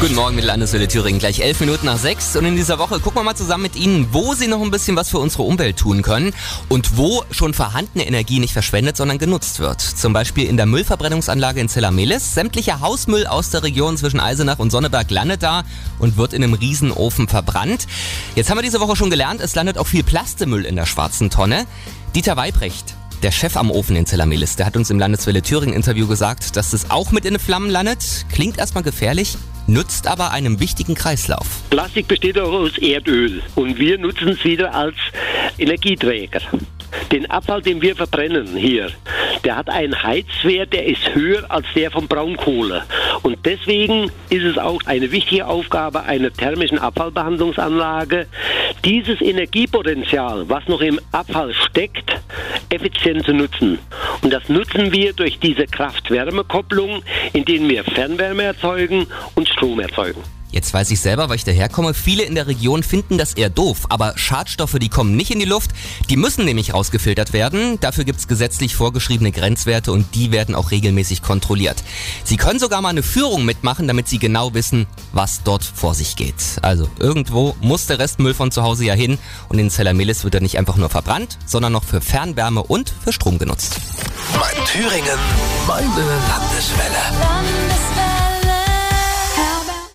Guten Morgen mit Landeswelle Thüringen, gleich elf Minuten nach sechs. Und in dieser Woche gucken wir mal zusammen mit Ihnen, wo Sie noch ein bisschen was für unsere Umwelt tun können und wo schon vorhandene Energie nicht verschwendet, sondern genutzt wird. Zum Beispiel in der Müllverbrennungsanlage in Zellamelis. Sämtlicher Hausmüll aus der Region zwischen Eisenach und Sonneberg landet da und wird in einem Riesenofen verbrannt. Jetzt haben wir diese Woche schon gelernt, es landet auch viel Plastemüll in der schwarzen Tonne. Dieter Weibrecht der Chef am Ofen in Zellamelis, der hat uns im Landeswelle Thüringen Interview gesagt, dass es auch mit in den Flammen landet. Klingt erstmal gefährlich, nutzt aber einem wichtigen Kreislauf. Plastik besteht auch aus Erdöl und wir nutzen es wieder als Energieträger. Den Abfall, den wir verbrennen hier, der hat einen Heizwert, der ist höher als der von Braunkohle. Und deswegen ist es auch eine wichtige Aufgabe einer thermischen Abfallbehandlungsanlage, dieses Energiepotenzial, was noch im Abfall steckt, effizient zu nutzen. Und das nutzen wir durch diese Kraft-Wärme-Kopplung, indem wir Fernwärme erzeugen und Strom erzeugen. Jetzt weiß ich selber, weil ich daherkomme, viele in der Region finden das eher doof, aber Schadstoffe, die kommen nicht in die Luft, die müssen nämlich rausgefiltert werden. Dafür gibt's gesetzlich vorgeschriebene Grenzwerte und die werden auch regelmäßig kontrolliert. Sie können sogar mal eine Führung mitmachen, damit Sie genau wissen, was dort vor sich geht. Also irgendwo muss der Restmüll von zu Hause ja hin und in Zellermelis wird er nicht einfach nur verbrannt, sondern noch für Fernwärme und für Strom genutzt. Mein Thüringen, meine Landeswelle. Landeswelle.